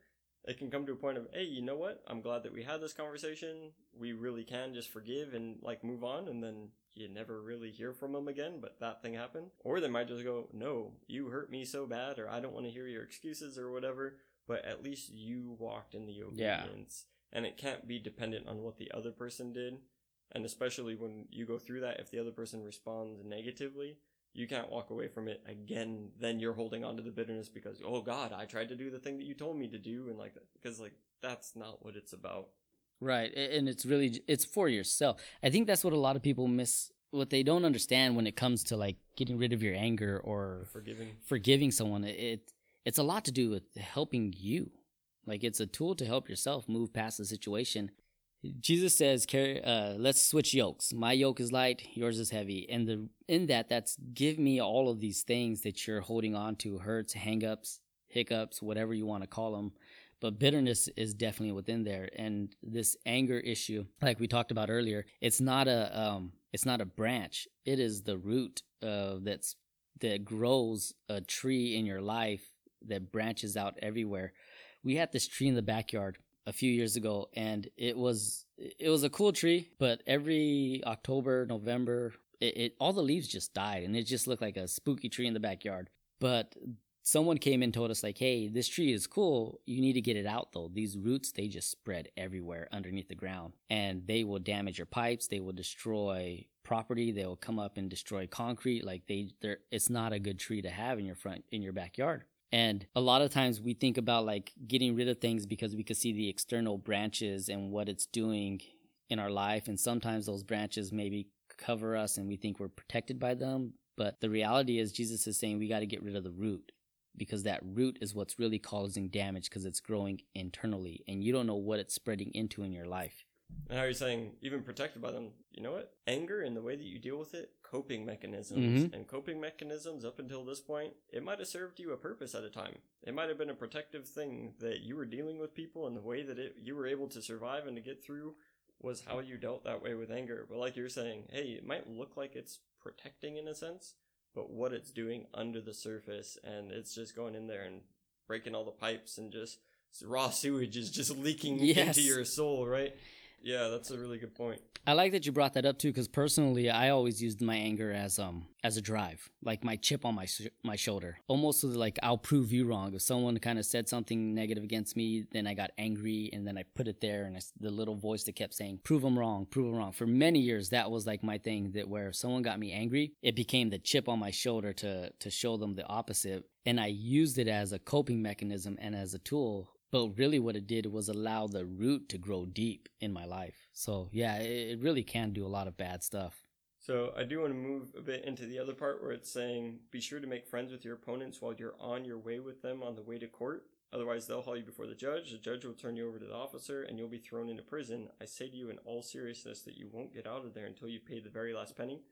it can come to a point of, hey, you know what? I'm glad that we had this conversation. We really can just forgive and like move on, and then you never really hear from them again. But that thing happened, or they might just go, no, you hurt me so bad, or I don't want to hear your excuses or whatever. But at least you walked in the obedience, yeah. and it can't be dependent on what the other person did. And especially when you go through that, if the other person responds negatively, you can't walk away from it again then you're holding on to the bitterness because oh god i tried to do the thing that you told me to do and like because like that's not what it's about. Right and it's really it's for yourself. I think that's what a lot of people miss what they don't understand when it comes to like getting rid of your anger or forgiving. forgiving someone. It it's a lot to do with helping you. Like it's a tool to help yourself move past the situation Jesus says, uh, let's switch yokes. My yoke is light, yours is heavy. And the in that, that's give me all of these things that you're holding on to, hurts, hangups, hiccups, whatever you want to call them. But bitterness is definitely within there. And this anger issue, like we talked about earlier, it's not a um, it's not a branch. It is the root uh, that's that grows a tree in your life that branches out everywhere. We had this tree in the backyard a few years ago and it was it was a cool tree but every october november it, it, all the leaves just died and it just looked like a spooky tree in the backyard. But someone came and told us like hey this tree is cool. You need to get it out though. These roots they just spread everywhere underneath the ground and they will damage your pipes. They will destroy property. They will come up and destroy concrete. Like they they're it's not a good tree to have in your front in your backyard and a lot of times we think about like getting rid of things because we could see the external branches and what it's doing in our life. And sometimes those branches maybe cover us and we think we're protected by them. But the reality is, Jesus is saying we got to get rid of the root because that root is what's really causing damage because it's growing internally and you don't know what it's spreading into in your life. And how are you saying, even protected by them? You know what? Anger and the way that you deal with it, coping mechanisms. Mhm. And coping mechanisms, up until this point, it might have served you a purpose at a time. It might have been a protective thing that you were dealing with people, and the way that it, you were able to survive and to get through was how you dealt that way with anger. But like you're saying, hey, it might look like it's protecting in a sense, but what it's doing under the surface, and it's just going in there and breaking all the pipes and just raw sewage is just leaking Yes. into your soul, right? Yeah, that's a really good point. I like that you brought that up too, because personally, I always used my anger as um as a drive, like my chip on my sh- my shoulder, almost so that, like I'll prove you wrong. If someone kind of said something negative against me, then I got angry, and then I put it there, and it's the little voice that kept saying, "Prove them wrong, prove them wrong." For many years, that was like my thing. That where if someone got me angry, it became the chip on my shoulder to to show them the opposite, and I used it as a coping mechanism and as a tool but really what it did was allow the root to grow deep in my life so yeah it, it really can do a lot of bad stuff So I do want to move a bit into the other part where it's saying, be sure to make friends with your opponents while you're on your way with them on the way to court. Otherwise, they'll haul you before the judge. The judge will turn you over to the officer, and you'll be thrown into prison. I say to you in all seriousness that you won't get out of there until you pay the very last penny.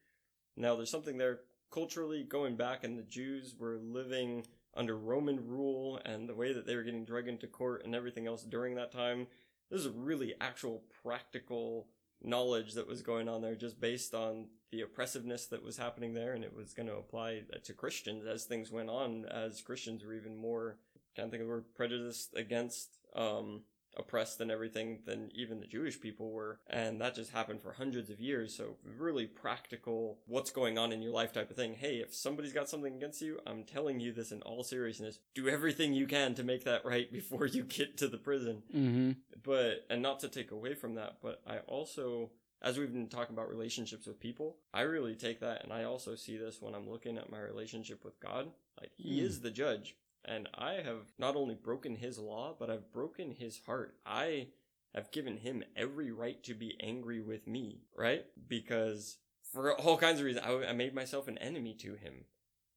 Now, there's something there culturally going back, and the Jews were living under Roman rule, and the way that they were getting dragged into court and everything else during that time. This is really actual practical knowledge that was going on there just based on the oppressiveness that was happening there and it was going to apply to christians as things went on as christians were even more can't think of the word prejudiced against um oppressed and everything than even the jewish people were. And that just happened for hundreds of years. So really practical what's going on in your life type of thing. Hey if somebody's got something against you i'm telling you this in all seriousness. Do everything you can to make that right before you get to the prison. Mm-hmm. but and not to take away from that but i also as we've been talking about relationships with people i really take that and i also see this when i'm looking at my relationship with god. Like he Mm. is the judge and i have not only broken his law but i've broken his heart i have given him every right to be angry with me right because for all kinds of reasons i, I made myself an enemy to him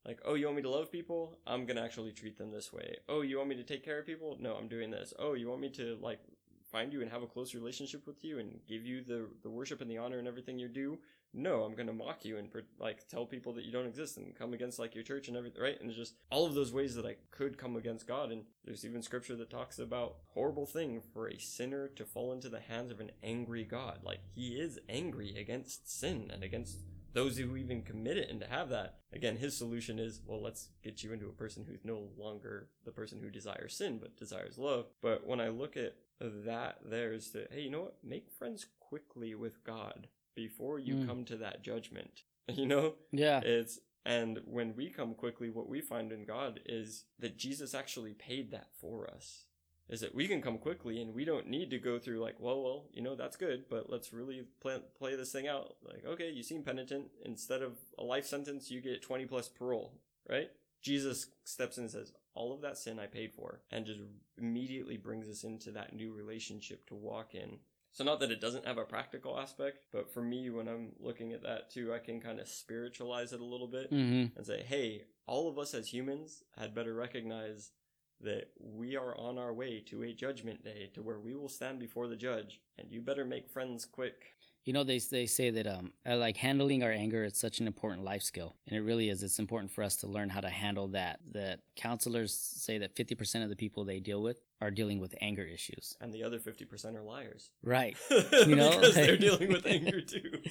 like, oh, you want me to love people? I'm gonna actually treat them this way. Oh, you want me to take care of people? No, I'm doing this. Oh, you want me to like find you and have a close relationship with you and give you the the worship and the honor and everything you do? No, I'm gonna mock you and like tell people that you don't exist and come against like your church and everything, right? And it's just all of those ways that I could come against God. And there's even scripture that talks about horrible thing for a sinner to fall into the hands of an angry God. Like he is angry against sin and against those who even commit it and to have that again his solution is well let's get you into a person who's no longer the person who desires sin but desires love but when i look at that there's the hey you know what make friends quickly with god before you Mm. come to that judgment you know? Yeah. It's and when we come quickly what we find in god is that jesus actually paid that for us. Is that we can come quickly and we don't need to go through like well well you know that's good but let's really play, play this thing out. Like okay you seem penitent. Instead of a life sentence you get 20 plus parole right? Jesus steps in and says all of that sin i paid for and just immediately brings us into that new relationship to walk in so not that it doesn't have a practical aspect but for me when i'm looking at that too i can kind of spiritualize it a little bit mm-hmm. and say, hey, all of us as humans had better recognize that we are on our way to a judgment day to where we will stand before the judge, and you better make friends quick. you know they, they say that um like handling our anger is such an important life skill and it really is it's important for us to learn how to handle that that counselors say that 50% of the people they deal with are dealing with anger issues. And the other 50% are liars. right. You know, because they're dealing with anger too.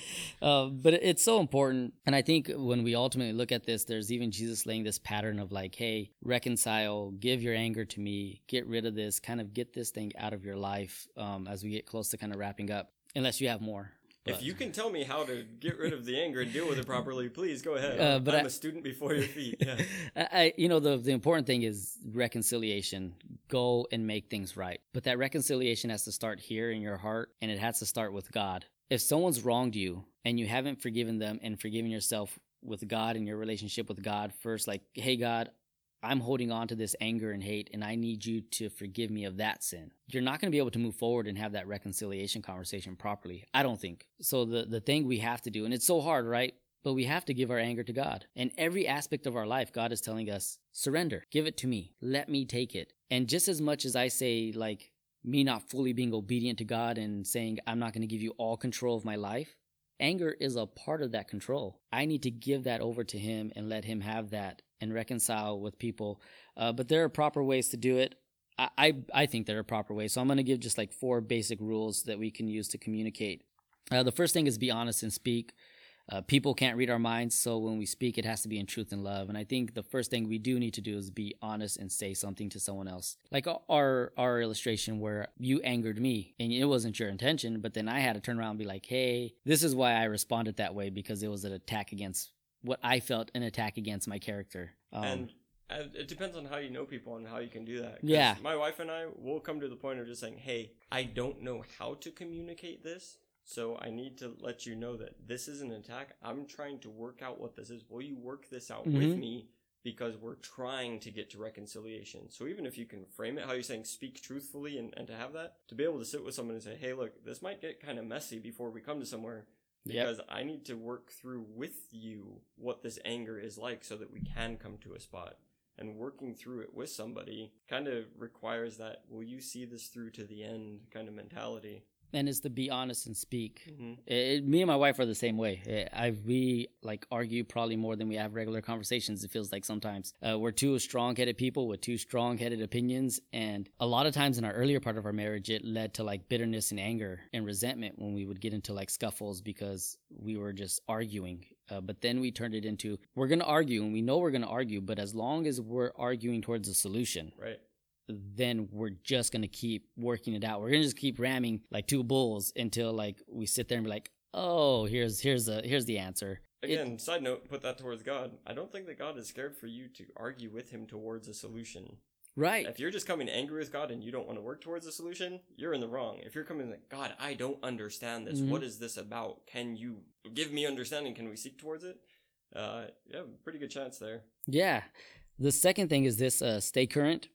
uh, but it's so important. And i think when we ultimately look at this there's even jesus laying this pattern of like hey reconcile give your anger to me get rid of this kind of get this thing out of your life um, as we get close to kind of wrapping up. Unless you have more If you can tell me how to get rid of the anger and deal with it properly, please go ahead. Uh, but I'm I- a student before your feet. Yeah. I, I- you know, the the important thing is reconciliation. Go and make things right. But that reconciliation has to start here in your heart, and it has to start with God. If someone's wronged you and you haven't forgiven them and forgiven yourself with God and your relationship with God first, like, hey, God, I'm holding on to this anger and hate, and I need you to forgive me of that sin. You're not going to be able to move forward and have that reconciliation conversation properly. I don't think. So the the thing we have to do, and it's so hard, right? but we have to give our anger to God. In every aspect of our life, God is telling us, surrender, give it to me, let me take it. And just as much as I say, like, me not fully being obedient to God and saying, I'm not going to give you all control of my life, anger is a part of that control. I need to give that over to Him and let Him have that and reconcile with people. Uh, but there are proper ways to do it. I, I, think there are proper ways. So I'm going to give just like four basic rules that we can use to communicate. Uh, the first thing is be honest and speak. Uh, people can't read our minds, so when we speak, it has to be in truth and love. And I think the first thing we do need to do is be honest and say something to someone else. Like our our illustration where you angered me and it wasn't your intention, but then I had to turn around and be like, "Hey, this is why I responded that way because it was an attack against what I felt an attack against my character." Um, and it depends on how you know people and how you can do that. Yeah. My wife and I will come to the point of just saying, hey, I don't know how to communicate this. So I need to let you know that this is an attack. I'm trying to work out what this is. Will you work this out mm-hmm. with me? Because we're trying to get to reconciliation. So even if you can frame it how you're saying speak truthfully and, and to have that, to be able to sit with someone and say, hey, look, this might get kind of messy before we come to somewhere because yep. I need to work through with you what this anger is like so that we can come to a spot. And working through it with somebody kind of requires that, will you see this through to the end kind of mentality and is to be honest and speak. Mm-hmm. It, me and my wife are the same way. It, I we like argue probably more than we have regular conversations. It feels like sometimes uh, we're two strong-headed people with two strong-headed opinions, and a lot of times in our earlier part of our marriage, it led to like bitterness and anger and resentment when we would get into like scuffles because we were just arguing. Uh, but then we turned it into we're gonna argue, and we know we're gonna argue, but as long as we're arguing towards a solution, right then we're just gonna keep working it out. We're gonna just keep ramming like two bulls until like we sit there and be like, oh, here's here's the here's the answer. Again, it, side note, put that towards God. I don't think that God is scared for you to argue with Him towards a solution. Right. If you're just coming angry with God and you don't want to work towards a solution, you're in the wrong. If you're coming like, God, I don't understand this. Mm-hmm. What is this about? Can you give me understanding? Can we seek towards it? Uh, yeah, pretty good chance there. Yeah. The second thing is this: uh, stay current.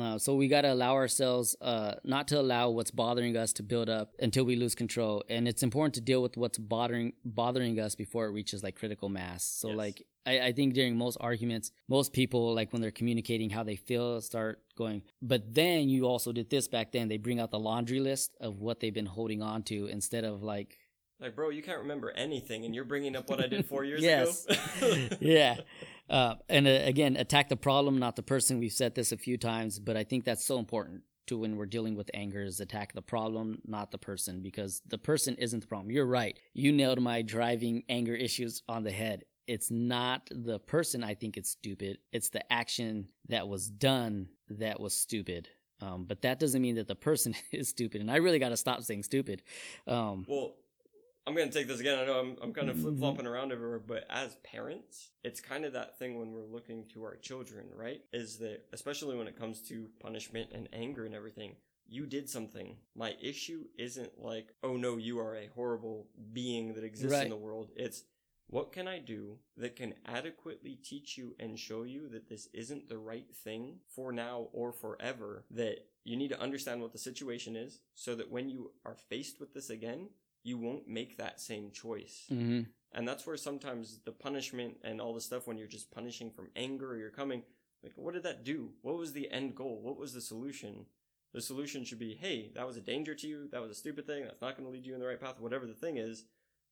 Uh, so we got to allow ourselves uh, not to allow what's bothering us to build up until we lose control. And it's important to deal with what's bothering bothering us before it reaches like critical mass. So yes. like I, I, think during most arguments most people like when they're communicating how they feel start going but then you also did this back then they bring out the laundry list of what they've been holding on to instead of like like bro you can't remember anything and you're bringing up what i did four years ago? Yeah uh, and uh, again, attack the problem, not the person. We've said this a few times, but I think that's so important to when we're dealing with anger is attack the problem, not the person, because the person isn't the problem. You're right. You nailed my driving anger issues on the head. It's not the person I think it's stupid. It's the action that was done that was stupid. Um, but that doesn't mean that the person is stupid. And I really got to stop saying stupid. Um, well, I'm gonna take this again. I know I'm I'm kind of mm-hmm. flip flopping around everywhere, but as parents, it's kind of that thing when we're looking to our children, right? Is that especially when it comes to punishment and anger and everything, you did something. My issue isn't like, oh no, you are a horrible being that exists right. in the world. It's what can I do that can adequately teach you and show you that this isn't the right thing for now or forever? That you need to understand what the situation is so that when you are faced with this again, you won't make that same choice. Mm-hmm. And that's where sometimes the punishment and all the stuff when you're just punishing from anger or you're coming, like, what did that do? What was the end goal? What was the solution? The solution should be, hey, that was a danger to you. That was a stupid thing. That's not going to lead you in the right path, whatever the thing is.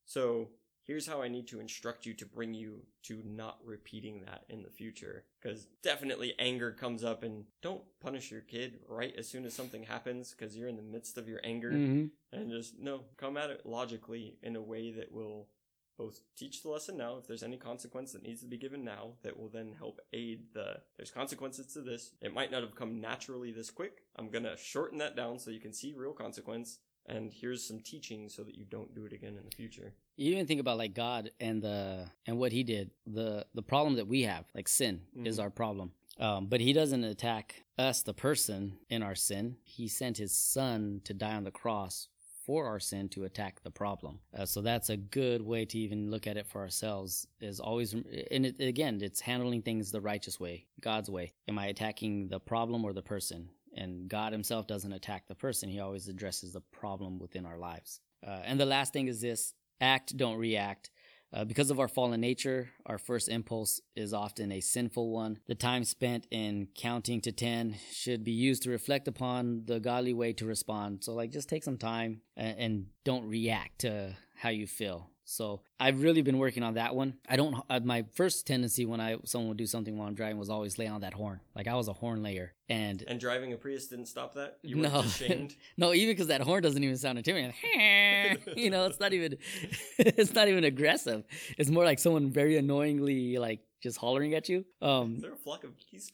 So here's how I need to instruct you to bring you to not repeating that in the future. Because definitely anger comes up, and don't punish your kid right as soon as something happens because you're in the midst of your anger. Mm-hmm. And just, no, come at it logically in a way that will both teach the lesson now if there's any consequence that needs to be given now that will then help aid the there's consequences to this it might not have come naturally this quick i'm going to shorten that down so you can see real consequence and here's some teaching so that you don't do it again in the future. You even think about like god and the and what he did. The the problem that we have like sin mm-hmm. is our problem. Um, but he doesn't attack us the person in our sin. He sent his son to die on the cross for our sin to attack the problem. Uh, so that's a good way to even look at it for ourselves is always and it, again it's handling things the righteous way god's way. Am i attacking the problem or the person and God Himself doesn't attack the person, He always addresses the problem within our lives. Uh, and the last thing is this act, don't react. Uh, because of our fallen nature, our first impulse is often a sinful one. The time spent in counting to 10 should be used to reflect upon the godly way to respond. So, like, just take some time and, and don't react to how you feel. So I've really been working on that one. I don't. Uh, my first tendency when I someone would do something while I'm driving was always lay on that horn. Like I was a horn layer, and And driving a Prius didn't stop that. You weren't no, ashamed. no, even because that horn doesn't even sound intimidating. you know, it's not even. it's not even aggressive. It's more like someone very annoyingly like just hollering at you. Um, Is there a flock of geese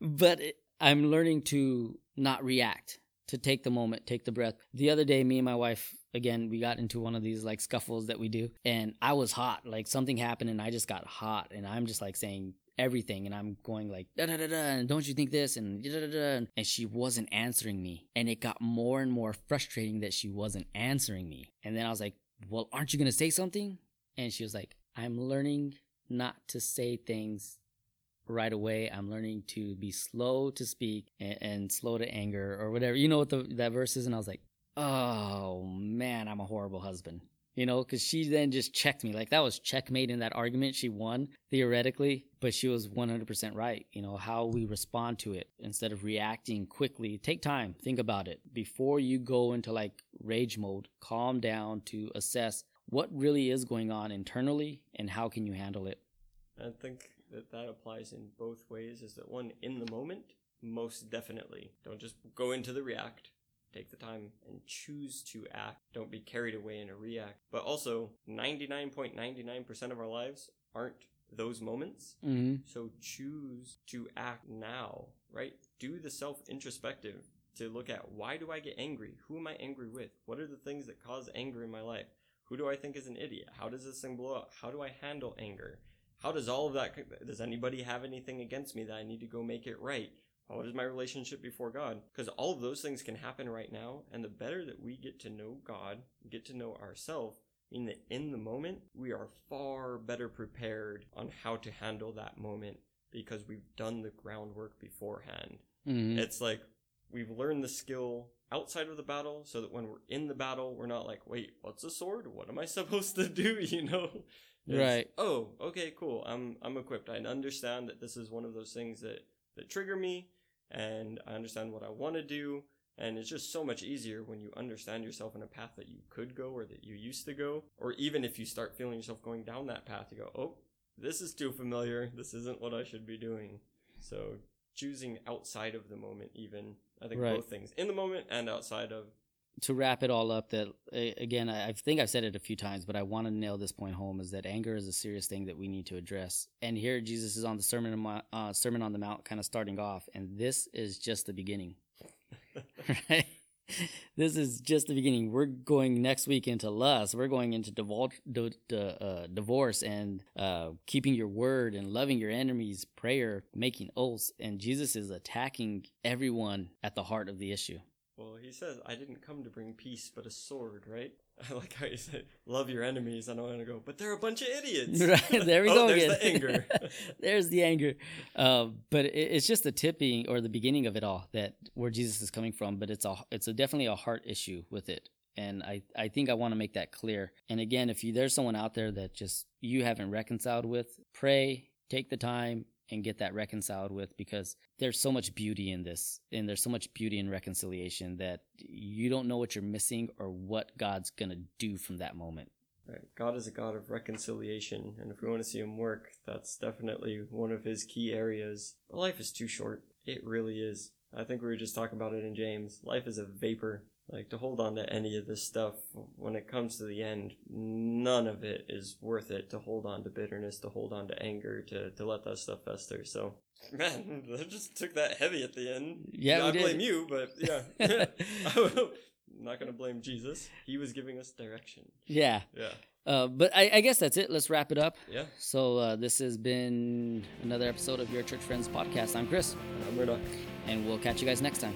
but it, I'm learning to not react, to take the moment, take the breath. The other day, me and my wife, again, we got into one of these like scuffles that we do, and I was hot. Like something happened, and I just got hot, and I'm just like saying everything, and I'm going like da da da da, and don't you think this, and da da da, and she wasn't answering me, and it got more and more frustrating that she wasn't answering me, and then I was like, well, aren't you gonna say something? And she was like, I'm learning not to say things right away. I'm learning to be slow to speak and, and slow to anger or whatever. You know what the, that verse is? And I was like, oh man, I'm a horrible husband. You know, because she then just checked me. Like that was checkmate in that argument. She won theoretically, but she was 100% right. You know, how we respond to it instead of reacting quickly. Take time, think about it before you go into like rage mode. Calm down to assess what really is going on internally and how can you handle it. I think that that applies in both ways. Is that one in the moment? Most definitely. Don't just go into the react. Take the time and choose to act. Don't be carried away in a react. But also, 99.99% of our lives aren't those moments. Mm-hmm. So choose to act now, right? Do the self introspective to look at why do I get angry? Who am I angry with? What are the things that cause anger in my life? Who do I think is an idiot? How does this thing blow up? How do I handle anger? How does all of that, does anybody have anything against me that I need to go make it right? What is my relationship before God? Because all of those things can happen right now. And the better that we get to know God, get to know ourselves, mean that in the moment, we are far better prepared on how to handle that moment because we've done the groundwork beforehand. Mm-hmm. It's like we've learned the skill outside of the battle so that when we're in the battle, we're not like, wait, what's a sword? What am I supposed to do? You know? It's, Right. Oh, okay, cool. I'm I'm equipped. I understand that this is one of those things that that trigger me and I understand what I want to do and it's just so much easier when you understand yourself in a path that you could go or that you used to go or even if you start feeling yourself going down that path you go, "Oh, this is too familiar. This isn't what I should be doing." So, choosing outside of the moment even I think Right. both things in the moment and outside of to wrap it all up that again I I think I've said it a few times but I want to nail this point home is that anger is a serious thing that we need to address. And here Jesus is on the sermon on, uh, sermon on the mount kind of starting off and this is just the beginning. Right? This is just the beginning. We're going next week into lust. We're going into divul- d- d- uh, divorce and uh, keeping your word and loving your enemies prayer making oaths. And Jesus is attacking everyone at the heart of the issue Well, he says, I didn't come to bring peace, but a sword, right? I like how he said, love your enemies. And I want to go, but they're a bunch of idiots. Right there we oh, go there's again. the anger. there's the anger. Uh, but it, it's just the tipping or the beginning of it all that where Jesus is coming from. But it's a it's a definitely a heart issue with it, and I I think I want to make that clear. And again, if you there's someone out there that just you haven't reconciled with, pray, take the time. And get that reconciled with because there's so much beauty in this, and there's so much beauty in reconciliation that you don't know what you're missing or what God's gonna do from that moment. Right. God is a God of reconciliation, and if we want to see Him work, that's definitely one of His key areas. Life is too short. It really is. I think we were just talking about it in James. Life is a vapor. Like to hold on to any of this stuff when it comes to the end, none of it is worth it to hold on to bitterness, to hold on to anger, to, to let that stuff fester. So, man, that just took that heavy at the end. Yeah, I blame you, but yeah. I'm not going to blame Jesus. He was giving us direction. Yeah, Yeah. uh, but I, I guess that's it. Let's wrap it up. Yeah. So uh, this has been another episode of Your Church Friends podcast. I'm Chris, And I'm Murdoch. and we'll catch you guys next time.